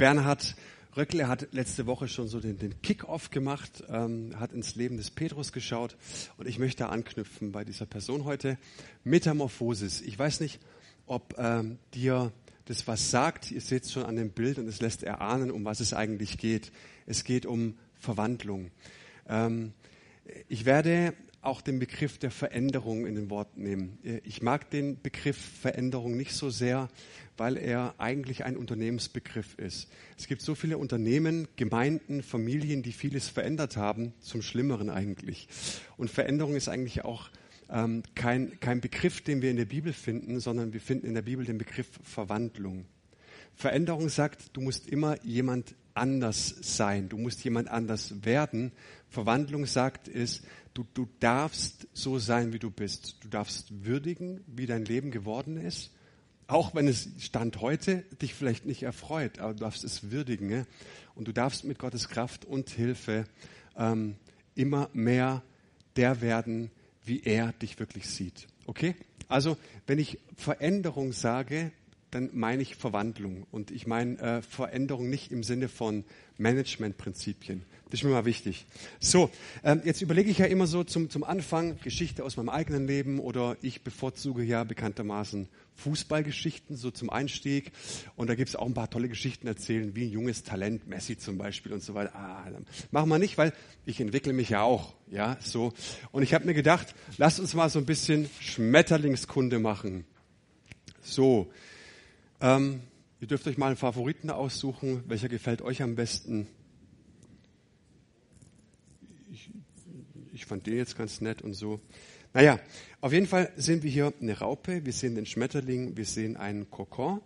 Bernhard Röckle hat letzte Woche schon so den, den Kick-Off gemacht, ähm, hat ins Leben des Petrus geschaut und ich möchte anknüpfen bei dieser Person heute. Metamorphosis. Ich weiß nicht, ob ähm, dir das was sagt. Ihr seht es schon an dem Bild und es lässt erahnen, um was es eigentlich geht. Es geht um Verwandlung. Ähm, ich werde auch den Begriff der Veränderung in den Wort nehmen. Ich mag den Begriff Veränderung nicht so sehr, weil er eigentlich ein Unternehmensbegriff ist. Es gibt so viele Unternehmen, Gemeinden, Familien, die vieles verändert haben, zum Schlimmeren eigentlich. Und Veränderung ist eigentlich auch ähm, kein, kein Begriff, den wir in der Bibel finden, sondern wir finden in der Bibel den Begriff Verwandlung. Veränderung sagt, du musst immer jemand anders sein, du musst jemand anders werden. Verwandlung sagt ist, Du, du darfst so sein, wie du bist. Du darfst würdigen, wie dein Leben geworden ist. Auch wenn es Stand heute dich vielleicht nicht erfreut, aber du darfst es würdigen. Ne? Und du darfst mit Gottes Kraft und Hilfe ähm, immer mehr der werden, wie er dich wirklich sieht. Okay? Also, wenn ich Veränderung sage, dann meine ich Verwandlung. Und ich meine äh, Veränderung nicht im Sinne von Managementprinzipien. Das ist mir mal wichtig. So, ähm, jetzt überlege ich ja immer so zum, zum Anfang Geschichte aus meinem eigenen Leben oder ich bevorzuge ja bekanntermaßen Fußballgeschichten so zum Einstieg. Und da gibt es auch ein paar tolle Geschichten erzählen, wie ein junges Talent, Messi zum Beispiel und so weiter. Ah, machen wir nicht, weil ich entwickle mich ja auch. Ja, so. Und ich habe mir gedacht, lasst uns mal so ein bisschen Schmetterlingskunde machen. So, ähm, ihr dürft euch mal einen Favoriten aussuchen. Welcher gefällt euch am besten? Ich, ich fand den jetzt ganz nett und so. Naja, auf jeden Fall sehen wir hier eine Raupe, wir sehen den Schmetterling, wir sehen einen Kokon.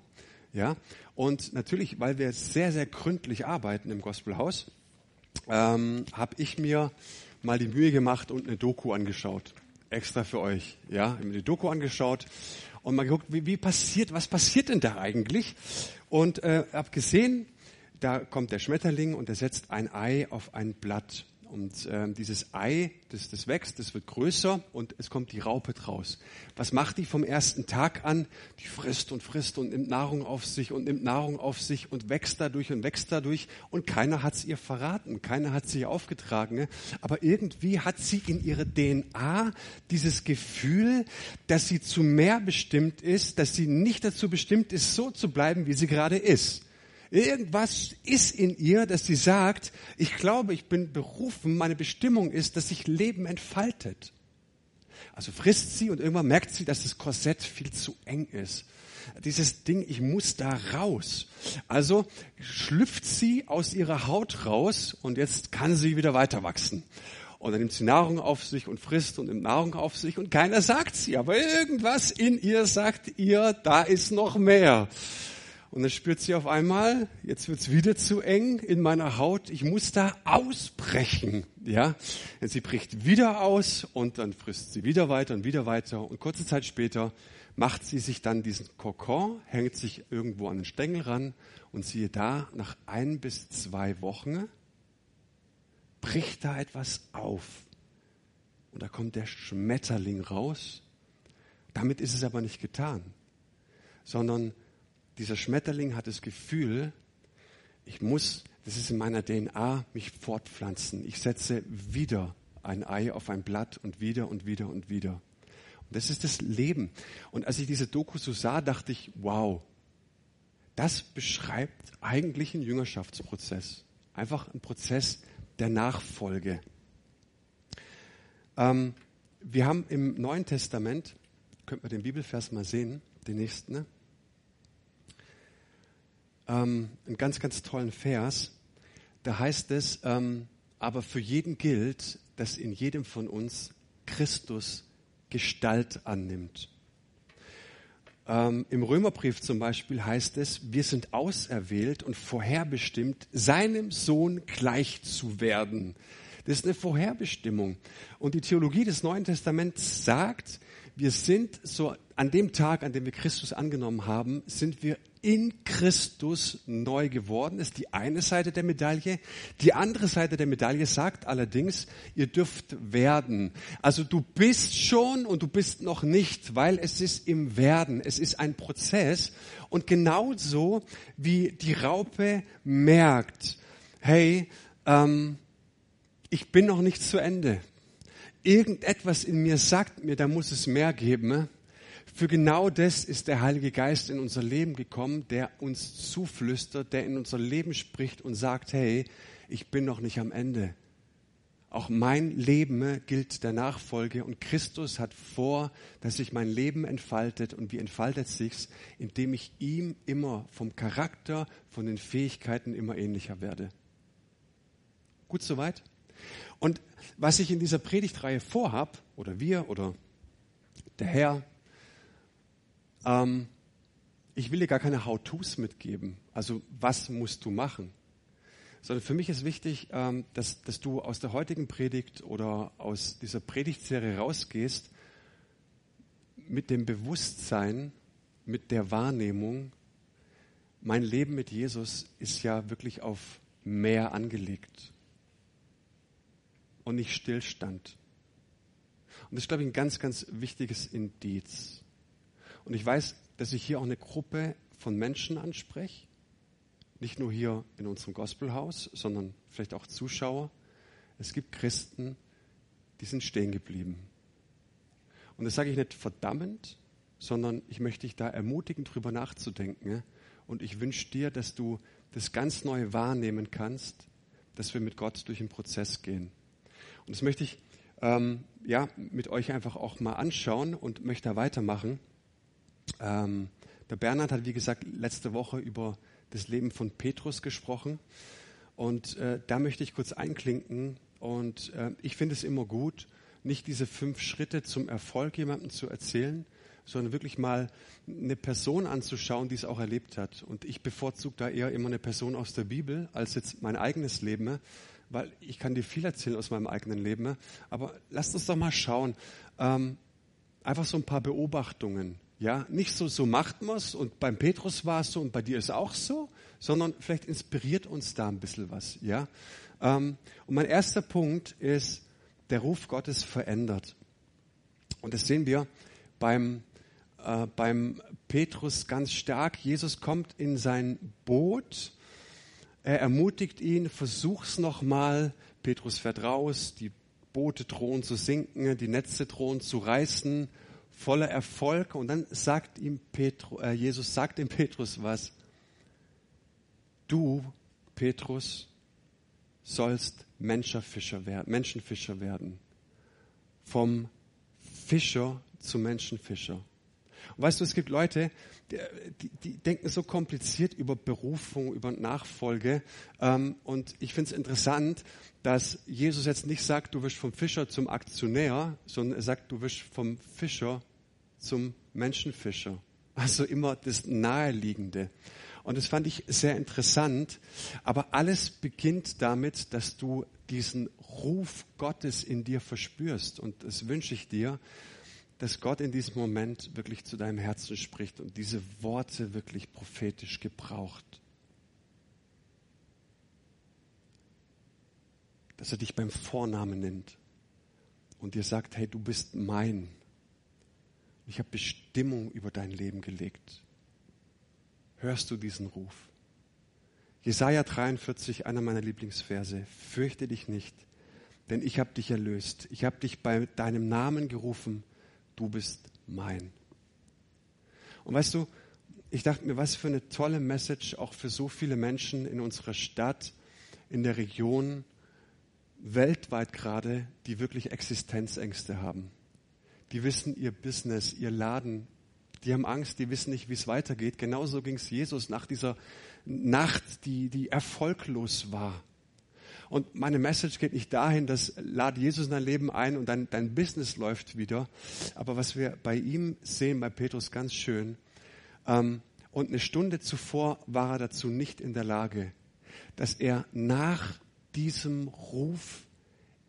Ja, und natürlich, weil wir sehr, sehr gründlich arbeiten im Gospelhaus, ähm, habe ich mir mal die Mühe gemacht und eine Doku angeschaut. Extra für euch. Ja, ich habe mir die Doku angeschaut und mal geguckt, wie, wie passiert, was passiert denn da eigentlich? Und äh, habe gesehen, da kommt der Schmetterling und er setzt ein Ei auf ein Blatt. Und äh, dieses Ei, das, das wächst, das wird größer und es kommt die Raupe draus. Was macht die vom ersten Tag an? Die frisst und frisst und nimmt Nahrung auf sich und nimmt Nahrung auf sich und wächst dadurch und wächst dadurch. Und keiner hat es ihr verraten, keiner hat sie aufgetragen. Ne? Aber irgendwie hat sie in ihrer DNA dieses Gefühl, dass sie zu mehr bestimmt ist, dass sie nicht dazu bestimmt ist, so zu bleiben, wie sie gerade ist. Irgendwas ist in ihr, dass sie sagt, ich glaube, ich bin berufen, meine Bestimmung ist, dass sich Leben entfaltet. Also frisst sie und irgendwann merkt sie, dass das Korsett viel zu eng ist. Dieses Ding, ich muss da raus. Also schlüpft sie aus ihrer Haut raus und jetzt kann sie wieder weiter wachsen. Und dann nimmt sie Nahrung auf sich und frisst und nimmt Nahrung auf sich und keiner sagt sie, aber irgendwas in ihr sagt ihr, da ist noch mehr. Und dann spürt sie auf einmal, jetzt wird's wieder zu eng in meiner Haut, ich muss da ausbrechen. Ja, und sie bricht wieder aus und dann frisst sie wieder weiter und wieder weiter. Und kurze Zeit später macht sie sich dann diesen Kokon, hängt sich irgendwo an den Stängel ran und siehe da, nach ein bis zwei Wochen bricht da etwas auf. Und da kommt der Schmetterling raus. Damit ist es aber nicht getan, sondern dieser Schmetterling hat das Gefühl, ich muss, das ist in meiner DNA, mich fortpflanzen. Ich setze wieder ein Ei auf ein Blatt und wieder und wieder und wieder. Und das ist das Leben. Und als ich diese Doku so sah, dachte ich, wow, das beschreibt eigentlich einen Jüngerschaftsprozess. Einfach ein Prozess der Nachfolge. Ähm, wir haben im Neuen Testament, könnte man den Bibelvers mal sehen, den nächsten, ne? Ähm, einen ganz, ganz tollen Vers. Da heißt es, ähm, aber für jeden gilt, dass in jedem von uns Christus Gestalt annimmt. Ähm, Im Römerbrief zum Beispiel heißt es, wir sind auserwählt und vorherbestimmt, seinem Sohn gleich zu werden. Das ist eine Vorherbestimmung. Und die Theologie des Neuen Testaments sagt, wir sind so an dem Tag, an dem wir Christus angenommen haben, sind wir in Christus neu geworden ist, die eine Seite der Medaille. Die andere Seite der Medaille sagt allerdings, ihr dürft werden. Also du bist schon und du bist noch nicht, weil es ist im Werden. Es ist ein Prozess. Und genauso wie die Raupe merkt, hey, ähm, ich bin noch nicht zu Ende. Irgendetwas in mir sagt mir, da muss es mehr geben für genau das ist der Heilige Geist in unser Leben gekommen, der uns zuflüstert, der in unser Leben spricht und sagt, hey, ich bin noch nicht am Ende. Auch mein Leben gilt der Nachfolge und Christus hat vor, dass sich mein Leben entfaltet. Und wie entfaltet sich's? Indem ich ihm immer vom Charakter, von den Fähigkeiten immer ähnlicher werde. Gut soweit? Und was ich in dieser Predigtreihe vorhab, oder wir, oder der Herr, ähm, ich will dir gar keine How-Tos mitgeben, also was musst du machen, sondern für mich ist wichtig, ähm, dass, dass du aus der heutigen Predigt oder aus dieser Predigtserie rausgehst mit dem Bewusstsein, mit der Wahrnehmung, mein Leben mit Jesus ist ja wirklich auf mehr angelegt und nicht Stillstand. Und das ist, glaube ich, ein ganz, ganz wichtiges Indiz. Und ich weiß, dass ich hier auch eine Gruppe von Menschen anspreche. Nicht nur hier in unserem Gospelhaus, sondern vielleicht auch Zuschauer. Es gibt Christen, die sind stehen geblieben. Und das sage ich nicht verdammend, sondern ich möchte dich da ermutigen, drüber nachzudenken. Und ich wünsche dir, dass du das ganz neu wahrnehmen kannst, dass wir mit Gott durch den Prozess gehen. Und das möchte ich ähm, ja, mit euch einfach auch mal anschauen und möchte da weitermachen. Ähm, der Bernhard hat, wie gesagt, letzte Woche über das Leben von Petrus gesprochen. Und äh, da möchte ich kurz einklinken. Und äh, ich finde es immer gut, nicht diese fünf Schritte zum Erfolg jemandem zu erzählen, sondern wirklich mal eine Person anzuschauen, die es auch erlebt hat. Und ich bevorzuge da eher immer eine Person aus der Bibel als jetzt mein eigenes Leben, weil ich kann dir viel erzählen aus meinem eigenen Leben. Aber lasst uns doch mal schauen. Ähm, einfach so ein paar Beobachtungen. Ja, nicht so, so macht man es und beim Petrus war es so und bei dir ist auch so, sondern vielleicht inspiriert uns da ein bisschen was. Ja, ähm, und mein erster Punkt ist, der Ruf Gottes verändert. Und das sehen wir beim, äh, beim Petrus ganz stark. Jesus kommt in sein Boot, er ermutigt ihn, versuch's nochmal. Petrus fährt raus, die Boote drohen zu sinken, die Netze drohen zu reißen voller Erfolg. Und dann sagt ihm Petru, äh, Jesus sagt ihm Petrus was. Du, Petrus, sollst Menschenfischer werden, Menschenfischer werden. Vom Fischer zum Menschenfischer. Und weißt du, es gibt Leute, die, die, denken so kompliziert über Berufung, über Nachfolge. Ähm, und ich finde es interessant, dass Jesus jetzt nicht sagt, du wirst vom Fischer zum Aktionär, sondern er sagt, du wirst vom Fischer zum Menschenfischer. Also immer das Naheliegende. Und das fand ich sehr interessant. Aber alles beginnt damit, dass du diesen Ruf Gottes in dir verspürst. Und das wünsche ich dir, dass Gott in diesem Moment wirklich zu deinem Herzen spricht und diese Worte wirklich prophetisch gebraucht. Dass er dich beim Vornamen nennt und dir sagt, hey, du bist mein. Ich habe Bestimmung über dein Leben gelegt. Hörst du diesen Ruf? Jesaja 43, einer meiner Lieblingsverse. Fürchte dich nicht, denn ich habe dich erlöst. Ich habe dich bei deinem Namen gerufen. Du bist mein. Und weißt du, ich dachte mir, was für eine tolle Message auch für so viele Menschen in unserer Stadt, in der Region, weltweit gerade, die wirklich Existenzängste haben die wissen ihr Business, ihr Laden, die haben Angst, die wissen nicht, wie es weitergeht. Genauso ging es Jesus nach dieser Nacht, die, die erfolglos war. Und meine Message geht nicht dahin, dass lad Jesus in dein Leben ein und dein, dein Business läuft wieder. Aber was wir bei ihm sehen, bei Petrus ganz schön, ähm, und eine Stunde zuvor war er dazu nicht in der Lage, dass er nach diesem Ruf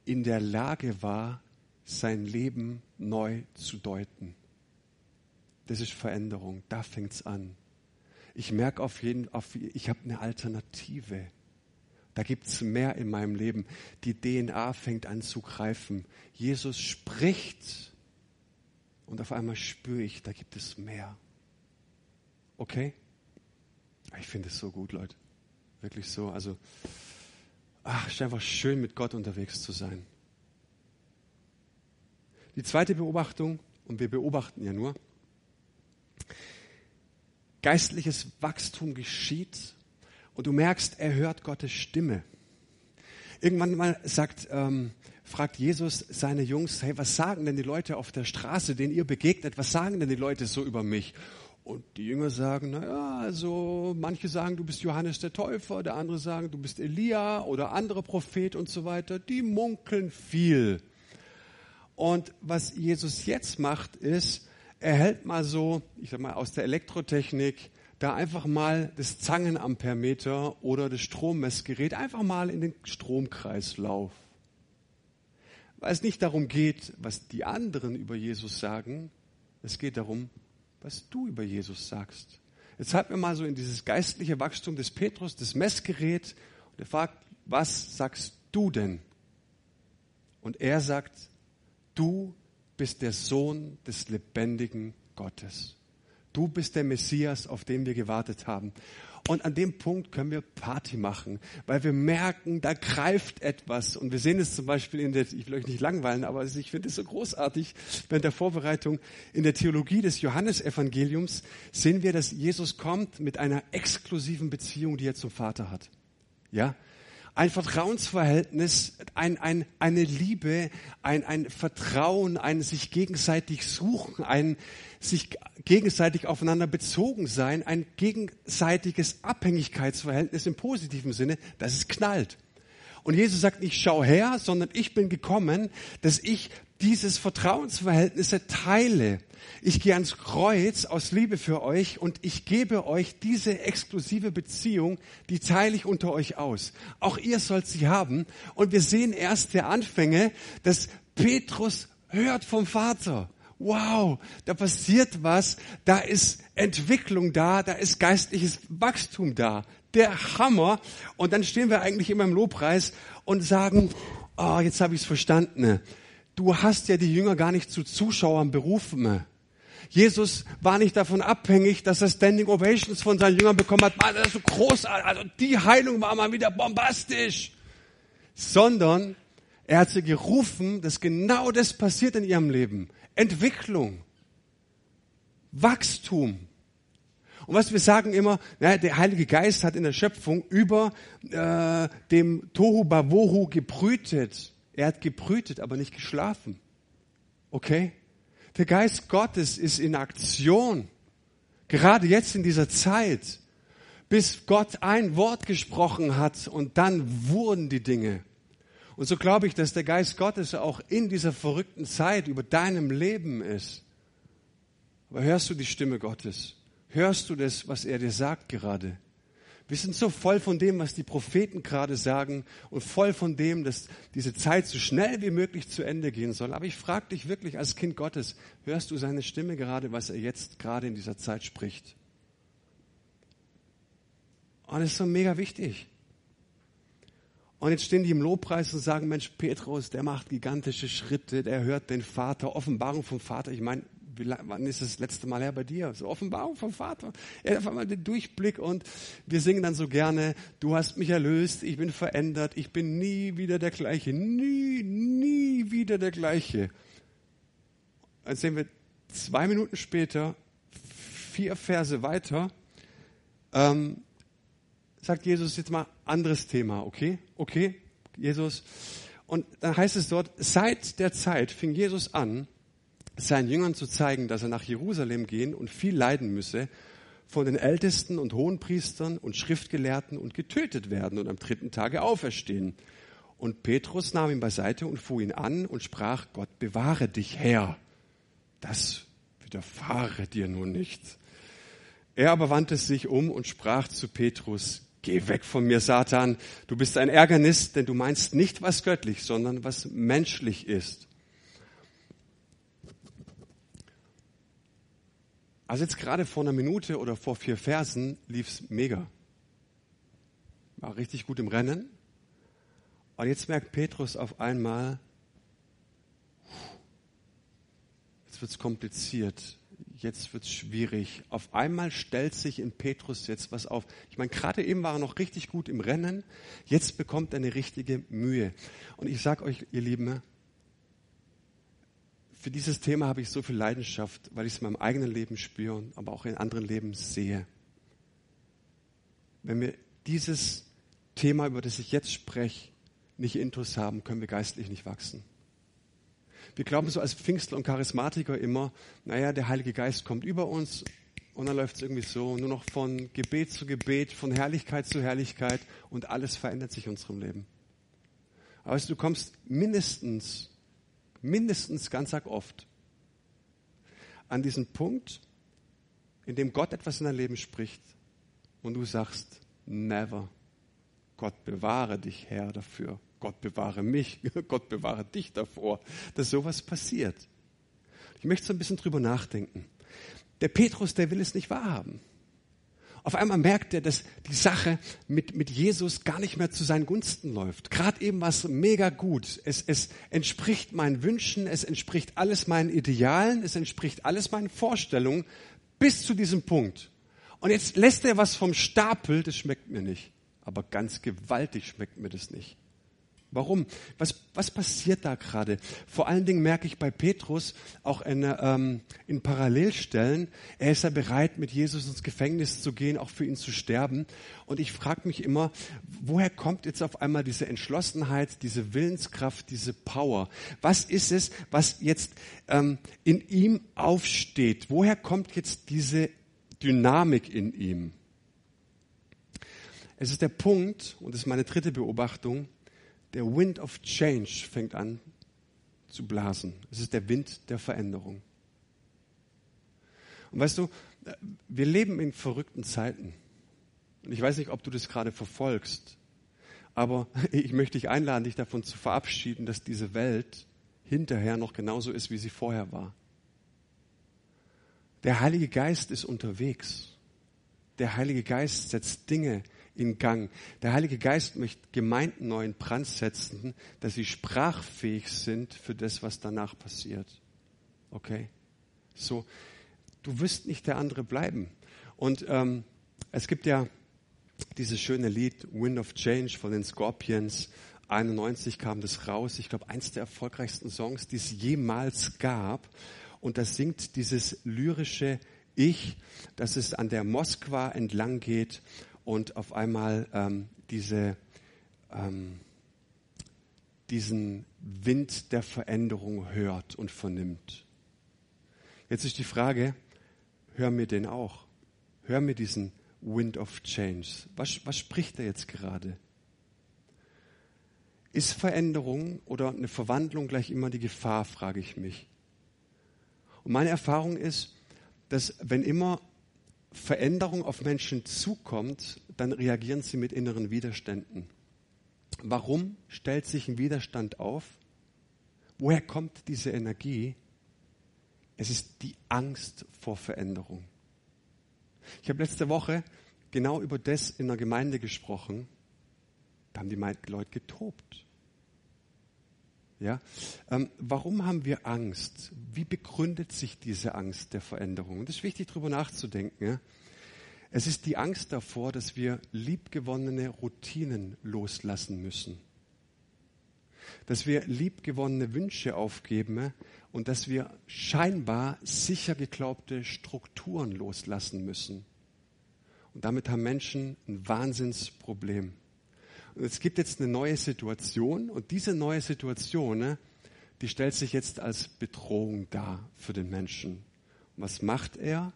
in der Lage war, sein Leben neu zu deuten. Das ist Veränderung, da fängt's an. ich merke auf jeden Fall, ich habe eine Alternative. Da gibt es mehr in meinem Leben. Die DNA fängt an zu greifen. Jesus spricht und auf einmal spüre ich, da gibt es mehr. Okay? Ich finde es so gut, Leute. Wirklich so. Also, ach, ist einfach schön, mit Gott unterwegs zu sein. Die zweite Beobachtung, und wir beobachten ja nur, geistliches Wachstum geschieht und du merkst, er hört Gottes Stimme. Irgendwann mal sagt, ähm, fragt Jesus seine Jungs, hey, was sagen denn die Leute auf der Straße, denen ihr begegnet, was sagen denn die Leute so über mich? Und die Jünger sagen, naja, also manche sagen, du bist Johannes der Täufer, der andere sagen, du bist Elia oder andere Prophet und so weiter. Die munkeln viel. Und was Jesus jetzt macht, ist, er hält mal so, ich sag mal, aus der Elektrotechnik, da einfach mal das Zangenampermeter oder das Strommessgerät einfach mal in den Stromkreislauf. Weil es nicht darum geht, was die anderen über Jesus sagen, es geht darum, was du über Jesus sagst. Jetzt halten wir mal so in dieses geistliche Wachstum des Petrus, das Messgerät, und er fragt, was sagst du denn? Und er sagt, du bist der Sohn des lebendigen Gottes. Du bist der Messias, auf den wir gewartet haben. Und an dem Punkt können wir Party machen, weil wir merken, da greift etwas. Und wir sehen es zum Beispiel in der, ich will euch nicht langweilen, aber ich finde es so großartig, während der Vorbereitung in der Theologie des Johannesevangeliums sehen wir, dass Jesus kommt mit einer exklusiven Beziehung, die er zum Vater hat. Ja? Ein Vertrauensverhältnis, ein, ein, eine Liebe, ein, ein Vertrauen, ein sich gegenseitig suchen, ein sich gegenseitig aufeinander bezogen sein, ein gegenseitiges Abhängigkeitsverhältnis im positiven Sinne, dass es knallt. Und Jesus sagt nicht, schau her, sondern ich bin gekommen, dass ich dieses Vertrauensverhältnis teile. Ich gehe ans Kreuz aus Liebe für euch und ich gebe euch diese exklusive Beziehung, die teile ich unter euch aus. Auch ihr sollt sie haben. Und wir sehen erst der Anfänge, dass Petrus hört vom Vater. Wow, da passiert was, da ist Entwicklung da, da ist geistliches Wachstum da. Der Hammer. Und dann stehen wir eigentlich immer im Lobpreis und sagen, oh, jetzt habe ich es verstanden du hast ja die Jünger gar nicht zu Zuschauern berufen. Jesus war nicht davon abhängig, dass er Standing Ovations von seinen Jüngern bekommen hat. Man, das ist so großartig. Also die Heilung war mal wieder bombastisch. Sondern er hat sie gerufen, dass genau das passiert in ihrem Leben. Entwicklung. Wachstum. Und was wir sagen immer, na, der Heilige Geist hat in der Schöpfung über äh, dem Tohu Bawohu gebrütet. Er hat gebrütet, aber nicht geschlafen. Okay? Der Geist Gottes ist in Aktion. Gerade jetzt in dieser Zeit, bis Gott ein Wort gesprochen hat und dann wurden die Dinge. Und so glaube ich, dass der Geist Gottes auch in dieser verrückten Zeit über deinem Leben ist. Aber hörst du die Stimme Gottes? Hörst du das, was er dir sagt gerade? Wir sind so voll von dem, was die Propheten gerade sagen und voll von dem, dass diese Zeit so schnell wie möglich zu Ende gehen soll. Aber ich frage dich wirklich als Kind Gottes, hörst du seine Stimme gerade, was er jetzt gerade in dieser Zeit spricht? Und das ist so mega wichtig. Und jetzt stehen die im Lobpreis und sagen, Mensch, Petrus, der macht gigantische Schritte, der hört den Vater, Offenbarung vom Vater. Ich meine, wie, wann ist das letzte Mal her bei dir? So Offenbarung vom Vater. Er hat auf einmal den Durchblick und wir singen dann so gerne, du hast mich erlöst, ich bin verändert, ich bin nie wieder der gleiche, nie, nie wieder der gleiche. Dann sehen wir zwei Minuten später, vier Verse weiter, ähm, sagt Jesus jetzt mal anderes Thema, okay? Okay, Jesus. Und dann heißt es dort, seit der Zeit fing Jesus an, seinen Jüngern zu zeigen, dass er nach Jerusalem gehen und viel leiden müsse, von den Ältesten und Hohenpriestern und Schriftgelehrten und getötet werden und am dritten Tage auferstehen. Und Petrus nahm ihn beiseite und fuhr ihn an und sprach, Gott bewahre dich, Herr. Das widerfahre dir nun nicht. Er aber wandte sich um und sprach zu Petrus, Geh weg von mir, Satan. Du bist ein Ärgernis, denn du meinst nicht, was göttlich, sondern was menschlich ist. Also jetzt gerade vor einer Minute oder vor vier Versen lief es mega. War richtig gut im Rennen. Und jetzt merkt Petrus auf einmal, jetzt wird es kompliziert, jetzt wird es schwierig. Auf einmal stellt sich in Petrus jetzt was auf. Ich meine, gerade eben war er noch richtig gut im Rennen, jetzt bekommt er eine richtige Mühe. Und ich sage euch, ihr Lieben, für dieses Thema habe ich so viel Leidenschaft, weil ich es in meinem eigenen Leben spüre, aber auch in anderen Leben sehe. Wenn wir dieses Thema, über das ich jetzt spreche, nicht Intus haben, können wir geistlich nicht wachsen. Wir glauben so als Pfingstler und Charismatiker immer, naja, der Heilige Geist kommt über uns und dann läuft es irgendwie so, nur noch von Gebet zu Gebet, von Herrlichkeit zu Herrlichkeit und alles verändert sich in unserem Leben. Aber du kommst mindestens, mindestens ganz arg oft an diesen Punkt, in dem Gott etwas in dein Leben spricht und du sagst, never. Gott bewahre dich, Herr, dafür. Gott bewahre mich, Gott bewahre dich davor, dass sowas passiert. Ich möchte so ein bisschen drüber nachdenken. Der Petrus, der will es nicht wahrhaben. Auf einmal merkt er, dass die Sache mit, mit Jesus gar nicht mehr zu seinen Gunsten läuft. Gerade eben war es mega gut. Es, es entspricht meinen Wünschen, es entspricht alles meinen Idealen, es entspricht alles meinen Vorstellungen bis zu diesem Punkt. Und jetzt lässt er was vom Stapel, das schmeckt mir nicht. Aber ganz gewaltig schmeckt mir das nicht. Warum? Was, was passiert da gerade? Vor allen Dingen merke ich bei Petrus auch in, ähm, in Parallelstellen, er ist ja bereit, mit Jesus ins Gefängnis zu gehen, auch für ihn zu sterben. Und ich frage mich immer, woher kommt jetzt auf einmal diese Entschlossenheit, diese Willenskraft, diese Power? Was ist es, was jetzt ähm, in ihm aufsteht? Woher kommt jetzt diese Dynamik in ihm? Es ist der Punkt, und das ist meine dritte Beobachtung, der Wind of Change fängt an zu blasen. Es ist der Wind der Veränderung. Und weißt du, wir leben in verrückten Zeiten. Und ich weiß nicht, ob du das gerade verfolgst, aber ich möchte dich einladen, dich davon zu verabschieden, dass diese Welt hinterher noch genauso ist, wie sie vorher war. Der Heilige Geist ist unterwegs. Der Heilige Geist setzt Dinge in Gang. Der Heilige Geist möchte Gemeinden neu in Brand setzen, dass sie sprachfähig sind für das, was danach passiert. Okay? So, du wirst nicht der andere bleiben. Und ähm, es gibt ja dieses schöne Lied Wind of Change von den Scorpions. 91 kam das raus. Ich glaube, eins der erfolgreichsten Songs, die es jemals gab. Und das singt dieses lyrische Ich, dass es an der Moskwa entlang geht und auf einmal ähm, diese, ähm, diesen Wind der Veränderung hört und vernimmt. Jetzt ist die Frage, hör mir den auch. Hör mir diesen Wind of Change. Was, was spricht er jetzt gerade? Ist Veränderung oder eine Verwandlung gleich immer die Gefahr, frage ich mich. Und meine Erfahrung ist, dass wenn immer Veränderung auf Menschen zukommt, dann reagieren sie mit inneren Widerständen. Warum stellt sich ein Widerstand auf? Woher kommt diese Energie? Es ist die Angst vor Veränderung. Ich habe letzte Woche genau über das in der Gemeinde gesprochen. Da haben die Leute getobt. Ja? Ähm, warum haben wir Angst? Wie begründet sich diese Angst der Veränderung? Und es ist wichtig, darüber nachzudenken. Ja? Es ist die Angst davor, dass wir liebgewonnene Routinen loslassen müssen. Dass wir liebgewonnene Wünsche aufgeben und dass wir scheinbar sicher geglaubte Strukturen loslassen müssen. Und damit haben Menschen ein Wahnsinnsproblem. Und es gibt jetzt eine neue Situation und diese neue Situation, ne, die stellt sich jetzt als Bedrohung dar für den Menschen. Und was macht er?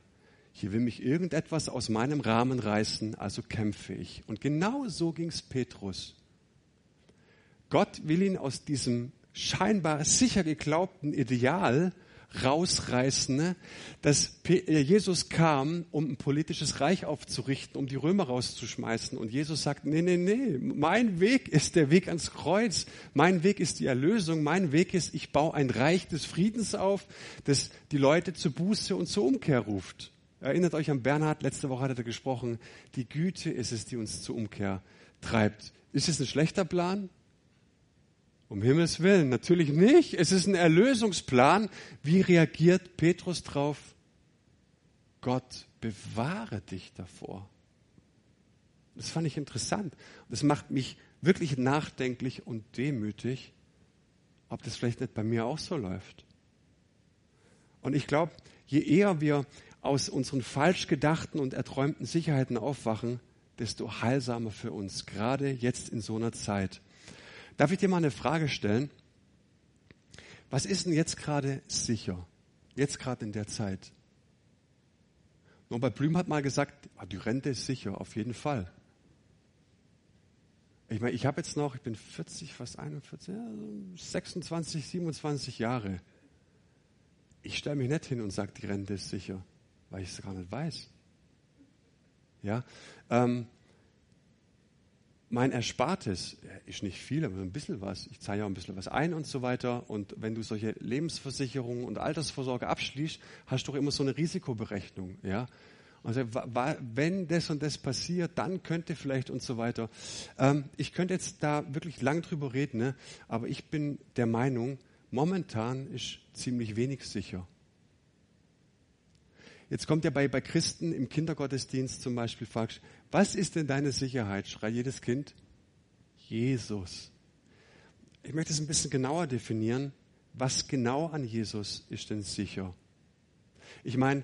Hier will mich irgendetwas aus meinem Rahmen reißen, also kämpfe ich. Und genau so ging es Petrus. Gott will ihn aus diesem scheinbar sicher geglaubten Ideal rausreißen, ne? dass äh, Jesus kam, um ein politisches Reich aufzurichten, um die Römer rauszuschmeißen. Und Jesus sagt, nee, nee, nee, mein Weg ist der Weg ans Kreuz. Mein Weg ist die Erlösung. Mein Weg ist, ich baue ein Reich des Friedens auf, das die Leute zur Buße und zur Umkehr ruft. Erinnert euch an Bernhard, letzte Woche hat er gesprochen, die Güte ist es, die uns zur Umkehr treibt. Ist es ein schlechter Plan? Um Himmels Willen, natürlich nicht. Es ist ein Erlösungsplan. Wie reagiert Petrus drauf? Gott bewahre dich davor. Das fand ich interessant. Das macht mich wirklich nachdenklich und demütig, ob das vielleicht nicht bei mir auch so läuft. Und ich glaube, je eher wir aus unseren falsch gedachten und erträumten Sicherheiten aufwachen, desto heilsamer für uns, gerade jetzt in so einer Zeit. Darf ich dir mal eine Frage stellen? Was ist denn jetzt gerade sicher? Jetzt gerade in der Zeit? Norbert Blüm hat mal gesagt, ah, die Rente ist sicher, auf jeden Fall. Ich meine, ich habe jetzt noch, ich bin 40, fast 41, 26, 27 Jahre. Ich stelle mich nicht hin und sage, die Rente ist sicher, weil ich es gar nicht weiß. Ja, ähm, mein Erspartes ist nicht viel, aber ein bisschen was. Ich zahle ja ein bisschen was ein und so weiter. Und wenn du solche Lebensversicherungen und Altersvorsorge abschließt, hast du doch immer so eine Risikoberechnung. Ja? Also wenn das und das passiert, dann könnte vielleicht und so weiter. Ähm, ich könnte jetzt da wirklich lang drüber reden, ne? aber ich bin der Meinung, momentan ist ziemlich wenig sicher. Jetzt kommt ja bei, bei Christen im Kindergottesdienst zum Beispiel, fragst, was ist denn deine Sicherheit? Schreit jedes Kind. Jesus. Ich möchte es ein bisschen genauer definieren. Was genau an Jesus ist denn sicher? Ich meine,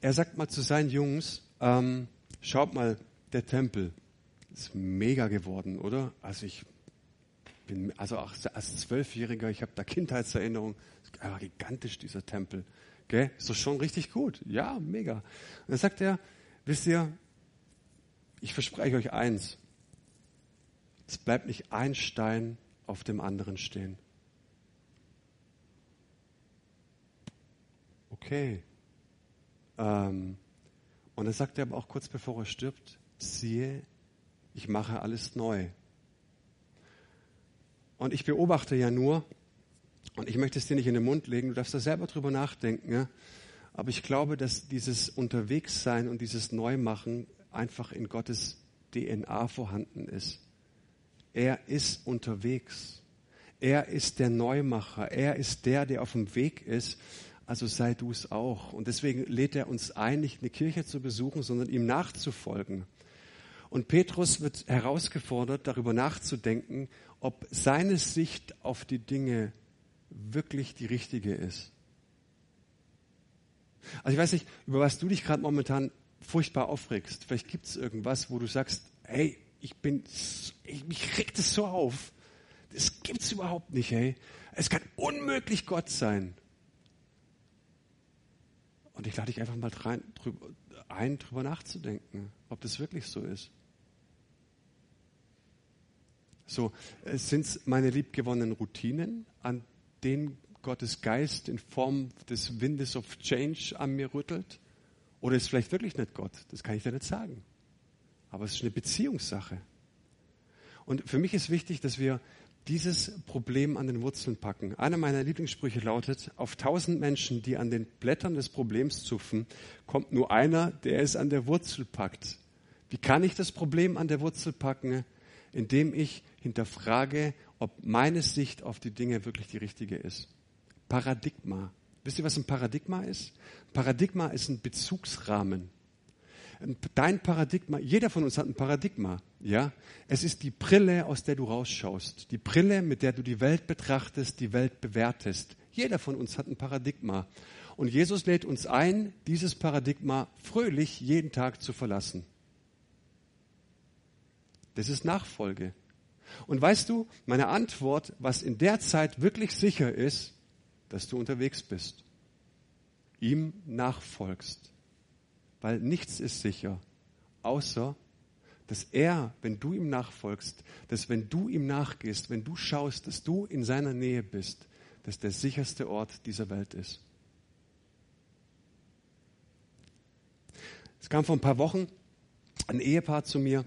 er sagt mal zu seinen Jungs, ähm, schaut mal, der Tempel ist mega geworden, oder? Also ich bin, also auch als Zwölfjähriger, ich habe da Kindheitserinnerungen, einfach gigantisch dieser Tempel. Gell? Ist doch schon richtig gut. Ja, mega. Und dann sagt er, wisst ihr, ich verspreche euch eins. Es bleibt nicht ein Stein auf dem anderen stehen. Okay. Ähm, und dann sagt er aber auch kurz bevor er stirbt, siehe, ich mache alles neu. Und ich beobachte ja nur, und ich möchte es dir nicht in den Mund legen, du darfst da selber drüber nachdenken. Ja? Aber ich glaube, dass dieses Unterwegssein und dieses Neumachen einfach in Gottes DNA vorhanden ist. Er ist unterwegs. Er ist der Neumacher. Er ist der, der auf dem Weg ist. Also sei du es auch. Und deswegen lädt er uns ein, nicht eine Kirche zu besuchen, sondern ihm nachzufolgen. Und Petrus wird herausgefordert, darüber nachzudenken, ob seine Sicht auf die Dinge wirklich die richtige ist. Also ich weiß nicht, über was du dich gerade momentan furchtbar aufregst. Vielleicht gibt es irgendwas, wo du sagst, hey, ich bin, ich, mich regt es so auf. Das gibt es überhaupt nicht, hey. Es kann unmöglich Gott sein. Und ich lade dich einfach mal rein, drüber, ein, drüber nachzudenken, ob das wirklich so ist. So, sind es meine liebgewonnenen Routinen, an den Gottes Geist in Form des Windes of Change an mir rüttelt? Oder ist vielleicht wirklich nicht Gott? Das kann ich dir nicht sagen. Aber es ist eine Beziehungssache. Und für mich ist wichtig, dass wir dieses Problem an den Wurzeln packen. Einer meiner Lieblingssprüche lautet, auf tausend Menschen, die an den Blättern des Problems zupfen, kommt nur einer, der es an der Wurzel packt. Wie kann ich das Problem an der Wurzel packen? Indem ich hinterfrage, ob meine Sicht auf die Dinge wirklich die richtige ist. Paradigma. Wisst ihr, was ein Paradigma ist? Paradigma ist ein Bezugsrahmen. Dein Paradigma, jeder von uns hat ein Paradigma, ja? Es ist die Brille, aus der du rausschaust. Die Brille, mit der du die Welt betrachtest, die Welt bewertest. Jeder von uns hat ein Paradigma. Und Jesus lädt uns ein, dieses Paradigma fröhlich jeden Tag zu verlassen. Das ist Nachfolge. Und weißt du, meine Antwort, was in der Zeit wirklich sicher ist, dass du unterwegs bist, ihm nachfolgst. Weil nichts ist sicher, außer dass er, wenn du ihm nachfolgst, dass wenn du ihm nachgehst, wenn du schaust, dass du in seiner Nähe bist, dass der sicherste Ort dieser Welt ist. Es kam vor ein paar Wochen ein Ehepaar zu mir,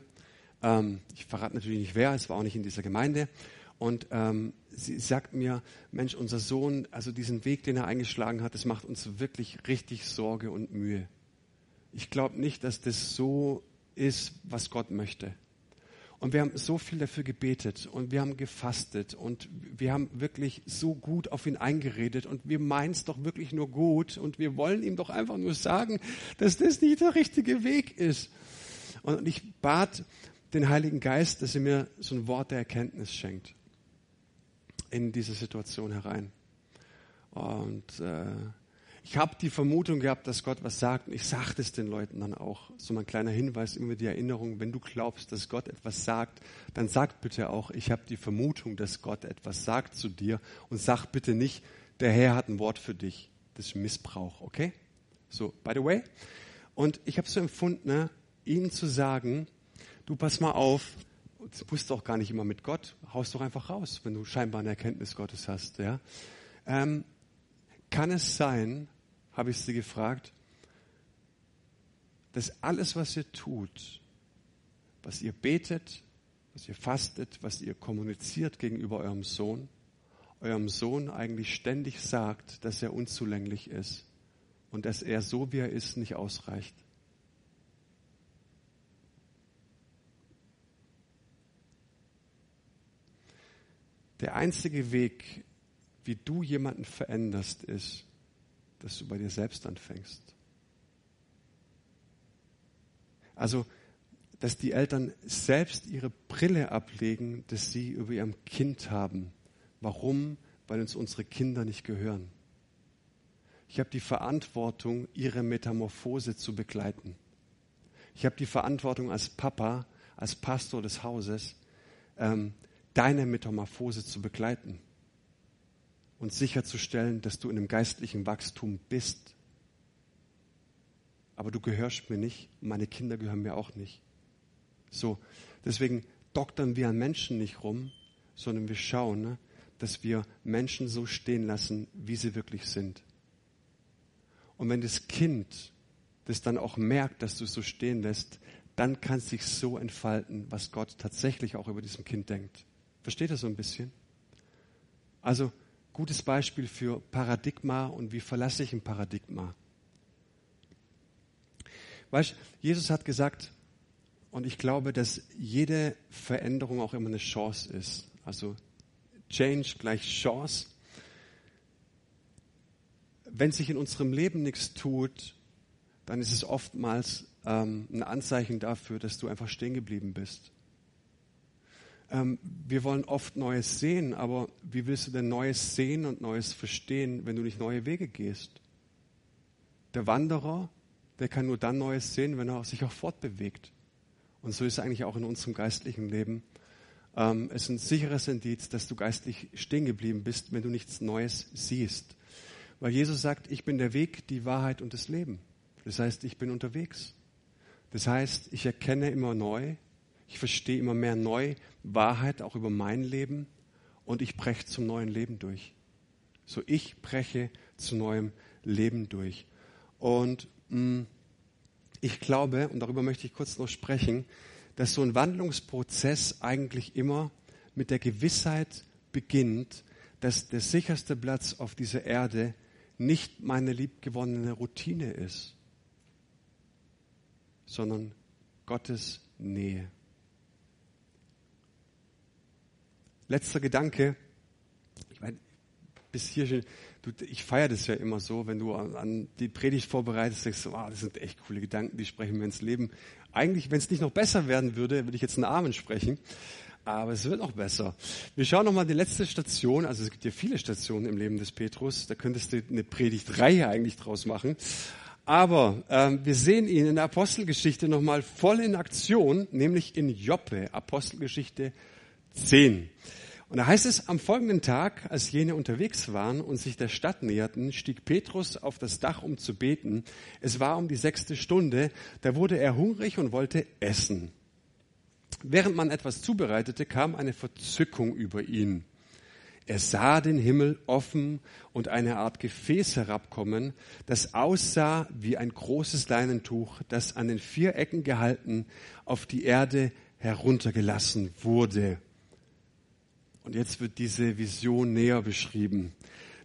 ähm, ich verrate natürlich nicht wer, es war auch nicht in dieser Gemeinde. Und ähm, sie sagt mir, Mensch, unser Sohn, also diesen Weg, den er eingeschlagen hat, das macht uns wirklich richtig Sorge und Mühe. Ich glaube nicht, dass das so ist, was Gott möchte. Und wir haben so viel dafür gebetet und wir haben gefastet und wir haben wirklich so gut auf ihn eingeredet und wir meinen es doch wirklich nur gut und wir wollen ihm doch einfach nur sagen, dass das nicht der richtige Weg ist. Und ich bat den Heiligen Geist, dass er mir so ein Wort der Erkenntnis schenkt in diese Situation herein. Und äh, ich habe die Vermutung gehabt, dass Gott was sagt und ich sagte es den Leuten dann auch. So mein kleiner Hinweis, immer die Erinnerung, wenn du glaubst, dass Gott etwas sagt, dann sag bitte auch, ich habe die Vermutung, dass Gott etwas sagt zu dir und sag bitte nicht, der Herr hat ein Wort für dich. Das ist Missbrauch, okay? So, by the way. Und ich habe so empfunden, ne, ihnen zu sagen, du pass mal auf, du musst doch gar nicht immer mit Gott, haust doch einfach raus, wenn du scheinbar eine Erkenntnis Gottes hast, ja. Ähm, kann es sein, habe ich sie gefragt, dass alles, was ihr tut, was ihr betet, was ihr fastet, was ihr kommuniziert gegenüber eurem Sohn, eurem Sohn eigentlich ständig sagt, dass er unzulänglich ist und dass er so, wie er ist, nicht ausreicht. Der einzige Weg, wie du jemanden veränderst, ist, dass du bei dir selbst anfängst. Also, dass die Eltern selbst ihre Brille ablegen, dass sie über ihrem Kind haben. Warum? Weil uns unsere Kinder nicht gehören. Ich habe die Verantwortung, ihre Metamorphose zu begleiten. Ich habe die Verantwortung als Papa, als Pastor des Hauses, ähm, deine Metamorphose zu begleiten und sicherzustellen, dass du in einem geistlichen Wachstum bist. Aber du gehörst mir nicht, meine Kinder gehören mir auch nicht. So, deswegen doktern wir an Menschen nicht rum, sondern wir schauen, ne, dass wir Menschen so stehen lassen, wie sie wirklich sind. Und wenn das Kind das dann auch merkt, dass du es so stehen lässt, dann kann es sich so entfalten, was Gott tatsächlich auch über diesem Kind denkt. Versteht ihr so ein bisschen? Also gutes Beispiel für Paradigma und wie verlasse ich ein Paradigma. Weißt, Jesus hat gesagt, und ich glaube, dass jede Veränderung auch immer eine Chance ist. Also Change gleich Chance. Wenn sich in unserem Leben nichts tut, dann ist es oftmals ähm, ein Anzeichen dafür, dass du einfach stehen geblieben bist. Ähm, wir wollen oft Neues sehen, aber wie willst du denn Neues sehen und Neues verstehen, wenn du nicht neue Wege gehst? Der Wanderer, der kann nur dann Neues sehen, wenn er sich auch fortbewegt. Und so ist es eigentlich auch in unserem geistlichen Leben. Ähm, es ist ein sicheres Indiz, dass du geistlich stehen geblieben bist, wenn du nichts Neues siehst. Weil Jesus sagt, ich bin der Weg, die Wahrheit und das Leben. Das heißt, ich bin unterwegs. Das heißt, ich erkenne immer neu, ich verstehe immer mehr neu Wahrheit auch über mein Leben und ich breche zum neuen Leben durch. So ich breche zu neuem Leben durch. Und mh, mm, ich glaube, und darüber möchte ich kurz noch sprechen, dass so ein Wandlungsprozess eigentlich immer mit der Gewissheit beginnt, dass der sicherste Platz auf dieser Erde nicht meine liebgewonnene Routine ist, sondern Gottes Nähe. Letzter Gedanke. Ich meine, bis hier schon, du, ich feiere das ja immer so, wenn du an, an die Predigt vorbereitest, denkst du, wow, das sind echt coole Gedanken, die sprechen mir ins Leben. Eigentlich, wenn es nicht noch besser werden würde, würde ich jetzt einen Amen sprechen. Aber es wird noch besser. Wir schauen nochmal die letzte Station. Also es gibt ja viele Stationen im Leben des Petrus. Da könntest du eine Predigtreihe eigentlich draus machen. Aber ähm, wir sehen ihn in der Apostelgeschichte nochmal voll in Aktion, nämlich in Joppe, Apostelgeschichte 10. Und da heißt es, am folgenden Tag, als jene unterwegs waren und sich der Stadt näherten, stieg Petrus auf das Dach, um zu beten. Es war um die sechste Stunde, da wurde er hungrig und wollte essen. Während man etwas zubereitete, kam eine Verzückung über ihn. Er sah den Himmel offen und eine Art Gefäß herabkommen, das aussah wie ein großes Leinentuch, das an den vier Ecken gehalten auf die Erde heruntergelassen wurde. Und jetzt wird diese Vision näher beschrieben.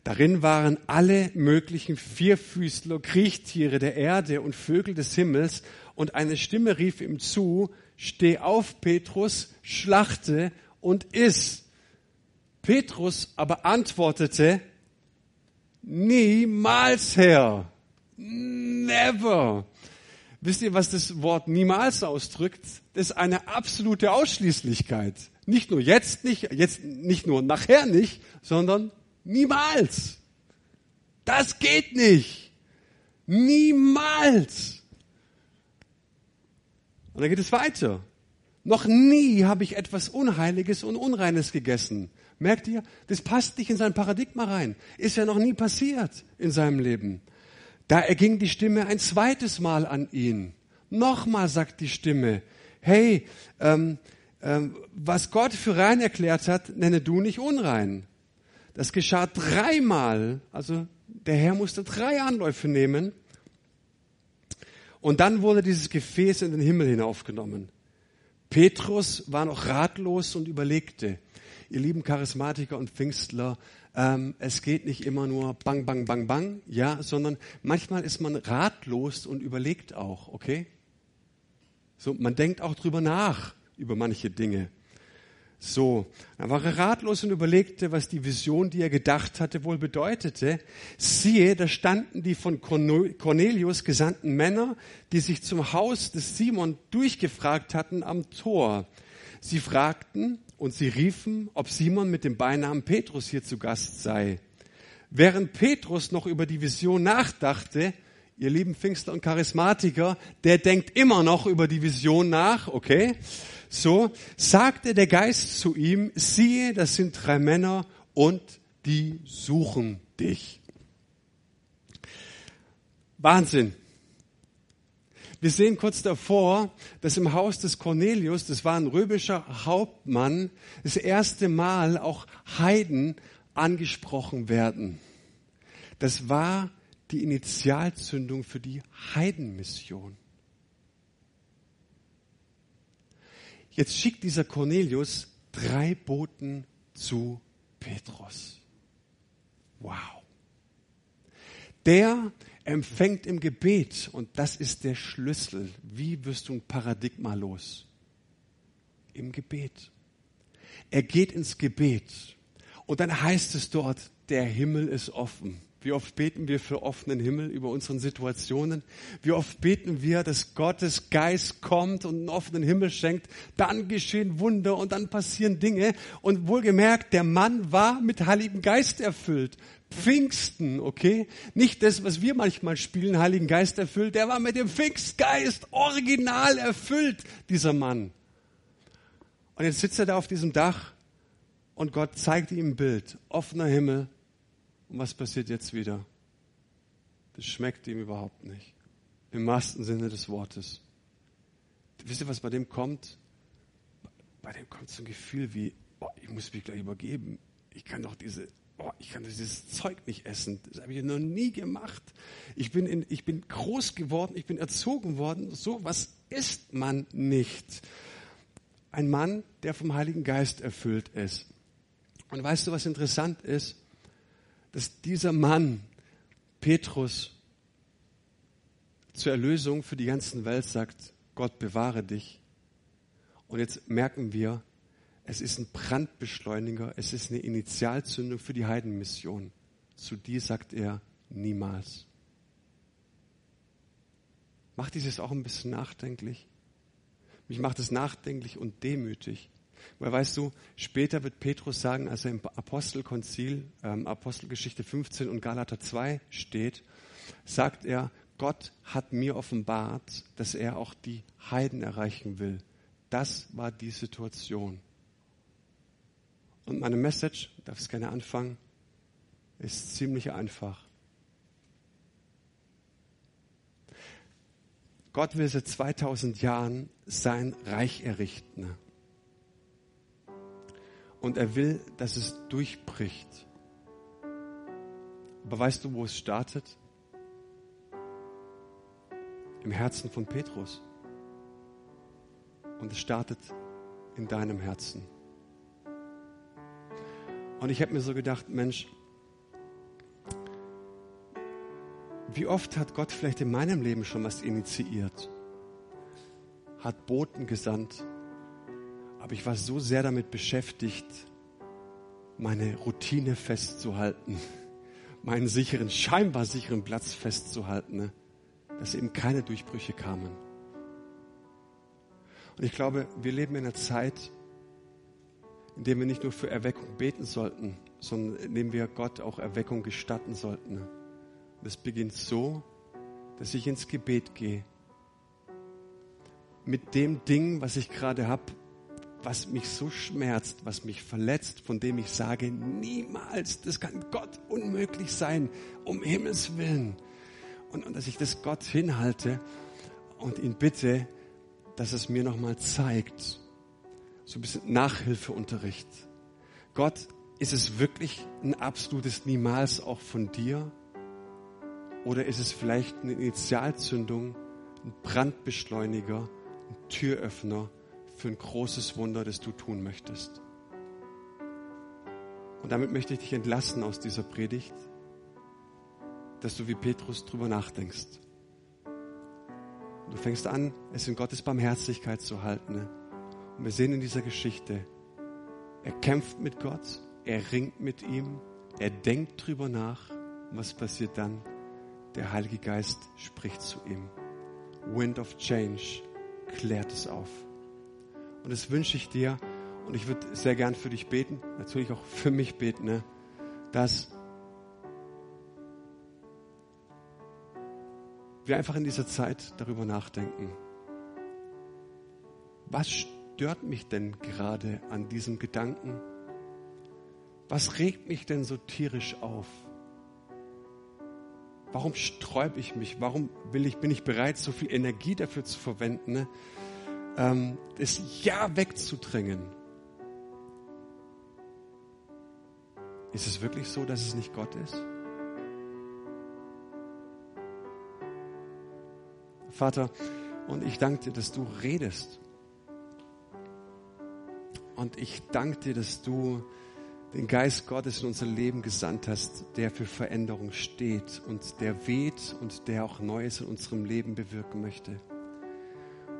Darin waren alle möglichen Vierfüßler, Kriechtiere der Erde und Vögel des Himmels und eine Stimme rief ihm zu, steh auf, Petrus, schlachte und iss. Petrus aber antwortete, niemals, Herr, never. Wisst ihr, was das Wort niemals ausdrückt? Das ist eine absolute Ausschließlichkeit. Nicht nur jetzt nicht, jetzt nicht nur nachher nicht, sondern niemals. Das geht nicht. Niemals. Und dann geht es weiter. Noch nie habe ich etwas Unheiliges und Unreines gegessen. Merkt ihr? Das passt nicht in sein Paradigma rein. Ist ja noch nie passiert in seinem Leben. Da erging die Stimme ein zweites Mal an ihn. Nochmal sagt die Stimme, hey, ähm, was Gott für rein erklärt hat, nenne du nicht unrein. Das geschah dreimal. Also der Herr musste drei Anläufe nehmen. Und dann wurde dieses Gefäß in den Himmel hinaufgenommen. Petrus war noch ratlos und überlegte, ihr lieben Charismatiker und Pfingstler, ähm, es geht nicht immer nur bang, bang, bang, bang, ja, sondern manchmal ist man ratlos und überlegt auch, okay? So, man denkt auch drüber nach, über manche Dinge. So, dann war er ratlos und überlegte, was die Vision, die er gedacht hatte, wohl bedeutete. Siehe, da standen die von Cornelius gesandten Männer, die sich zum Haus des Simon durchgefragt hatten am Tor. Sie fragten und sie riefen, ob Simon mit dem Beinamen Petrus hier zu Gast sei. Während Petrus noch über die Vision nachdachte, ihr lieben Pfingster und Charismatiker, der denkt immer noch über die Vision nach, okay? So sagte der Geist zu ihm, siehe, das sind drei Männer und die suchen dich. Wahnsinn. Wir sehen kurz davor, dass im Haus des Cornelius, das war ein römischer Hauptmann, das erste Mal auch Heiden angesprochen werden. Das war die Initialzündung für die Heidenmission. Jetzt schickt dieser Cornelius drei Boten zu Petrus. Wow. Der empfängt im Gebet, und das ist der Schlüssel. Wie wirst du ein Paradigma los? Im Gebet. Er geht ins Gebet. Und dann heißt es dort, der Himmel ist offen. Wie oft beten wir für offenen Himmel über unseren Situationen? Wie oft beten wir, dass Gottes Geist kommt und einen offenen Himmel schenkt? Dann geschehen Wunder und dann passieren Dinge. Und wohlgemerkt, der Mann war mit Heiligen Geist erfüllt. Pfingsten, okay? Nicht das, was wir manchmal spielen, Heiligen Geist erfüllt. Der war mit dem Pfingstgeist original erfüllt, dieser Mann. Und jetzt sitzt er da auf diesem Dach und Gott zeigt ihm ein Bild. Offener Himmel, und was passiert jetzt wieder? Das schmeckt ihm überhaupt nicht. Im wahrsten Sinne des Wortes. Wisst ihr, was bei dem kommt? Bei dem kommt so ein Gefühl wie, oh, ich muss mich gleich übergeben. Ich kann doch diese, oh, ich kann dieses Zeug nicht essen. Das habe ich noch nie gemacht. Ich bin, in, ich bin groß geworden, ich bin erzogen worden. So was isst man nicht. Ein Mann, der vom Heiligen Geist erfüllt ist. Und weißt du, was interessant ist? Dass dieser Mann, Petrus, zur Erlösung für die ganze Welt sagt, Gott bewahre dich. Und jetzt merken wir, es ist ein Brandbeschleuniger, es ist eine Initialzündung für die Heidenmission. Zu dir sagt er niemals. Macht dieses auch ein bisschen nachdenklich? Mich macht es nachdenklich und demütig. Weil weißt du, später wird Petrus sagen, als er im Apostelkonzil, ähm, Apostelgeschichte 15 und Galater 2 steht, sagt er, Gott hat mir offenbart, dass er auch die Heiden erreichen will. Das war die Situation. Und meine Message, darf es gerne anfangen, ist ziemlich einfach. Gott will seit 2000 Jahren sein Reich errichten und er will, dass es durchbricht. Aber weißt du, wo es startet? Im Herzen von Petrus. Und es startet in deinem Herzen. Und ich habe mir so gedacht, Mensch, wie oft hat Gott vielleicht in meinem Leben schon was initiiert? Hat Boten gesandt. Aber ich war so sehr damit beschäftigt, meine Routine festzuhalten, meinen sicheren, scheinbar sicheren Platz festzuhalten, ne? dass eben keine Durchbrüche kamen. Und ich glaube, wir leben in einer Zeit, in der wir nicht nur für Erweckung beten sollten, sondern in der wir Gott auch Erweckung gestatten sollten. Und es beginnt so, dass ich ins Gebet gehe. Mit dem Ding, was ich gerade habe, was mich so schmerzt, was mich verletzt, von dem ich sage, niemals, das kann Gott unmöglich sein, um Himmels Willen. Und, und dass ich das Gott hinhalte und ihn bitte, dass es mir nochmal zeigt. So ein bisschen Nachhilfeunterricht. Gott, ist es wirklich ein absolutes Niemals auch von dir? Oder ist es vielleicht eine Initialzündung, ein Brandbeschleuniger, ein Türöffner für ein großes Wunder, das du tun möchtest? Und damit möchte ich dich entlassen aus dieser Predigt, dass du wie Petrus drüber nachdenkst. Du fängst an, es in Gottes Barmherzigkeit zu halten. Und wir sehen in dieser Geschichte, er kämpft mit Gott, er ringt mit ihm, er denkt drüber nach. Und was passiert dann? Der Heilige Geist spricht zu ihm. Wind of Change klärt es auf. Und das wünsche ich dir. Und ich würde sehr gern für dich beten, natürlich auch für mich beten, ne? dass wir einfach in dieser Zeit darüber nachdenken. Was stört mich denn gerade an diesem Gedanken? Was regt mich denn so tierisch auf? Warum sträube ich mich? Warum will ich, bin ich bereit, so viel Energie dafür zu verwenden, ne? Ähm, das Ja wegzudrängen? Ist es wirklich so, dass es nicht Gott ist? Vater, und ich danke dir, dass du redest. Und ich danke dir, dass du den Geist Gottes in unser Leben gesandt hast, der für Veränderung steht und der weht und der auch Neues in unserem Leben bewirken möchte.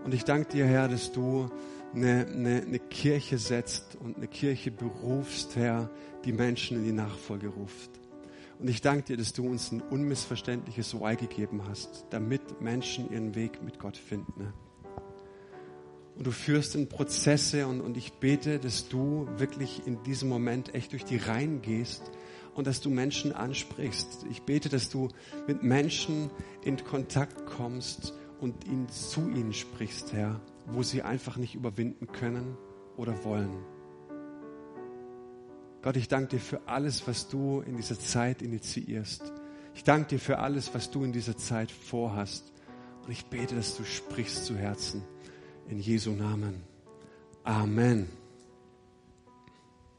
Und ich danke dir, Herr, dass du eine, eine, eine Kirche setzt und eine Kirche berufst, Herr, die Menschen in die Nachfolge ruft. Und ich danke dir, dass du uns ein unmissverständliches Why gegeben hast, damit Menschen ihren Weg mit Gott finden und du führst in Prozesse und, und ich bete, dass du wirklich in diesem Moment echt durch die Reihen gehst und dass du Menschen ansprichst. Ich bete, dass du mit Menschen in Kontakt kommst und ihnen zu ihnen sprichst, Herr, wo sie einfach nicht überwinden können oder wollen. Gott, ich danke dir für alles, was du in dieser Zeit initiierst. Ich danke dir für alles, was du in dieser Zeit vorhast. Und ich bete, dass du sprichst zu Herzen. In Jesu Namen. Amen.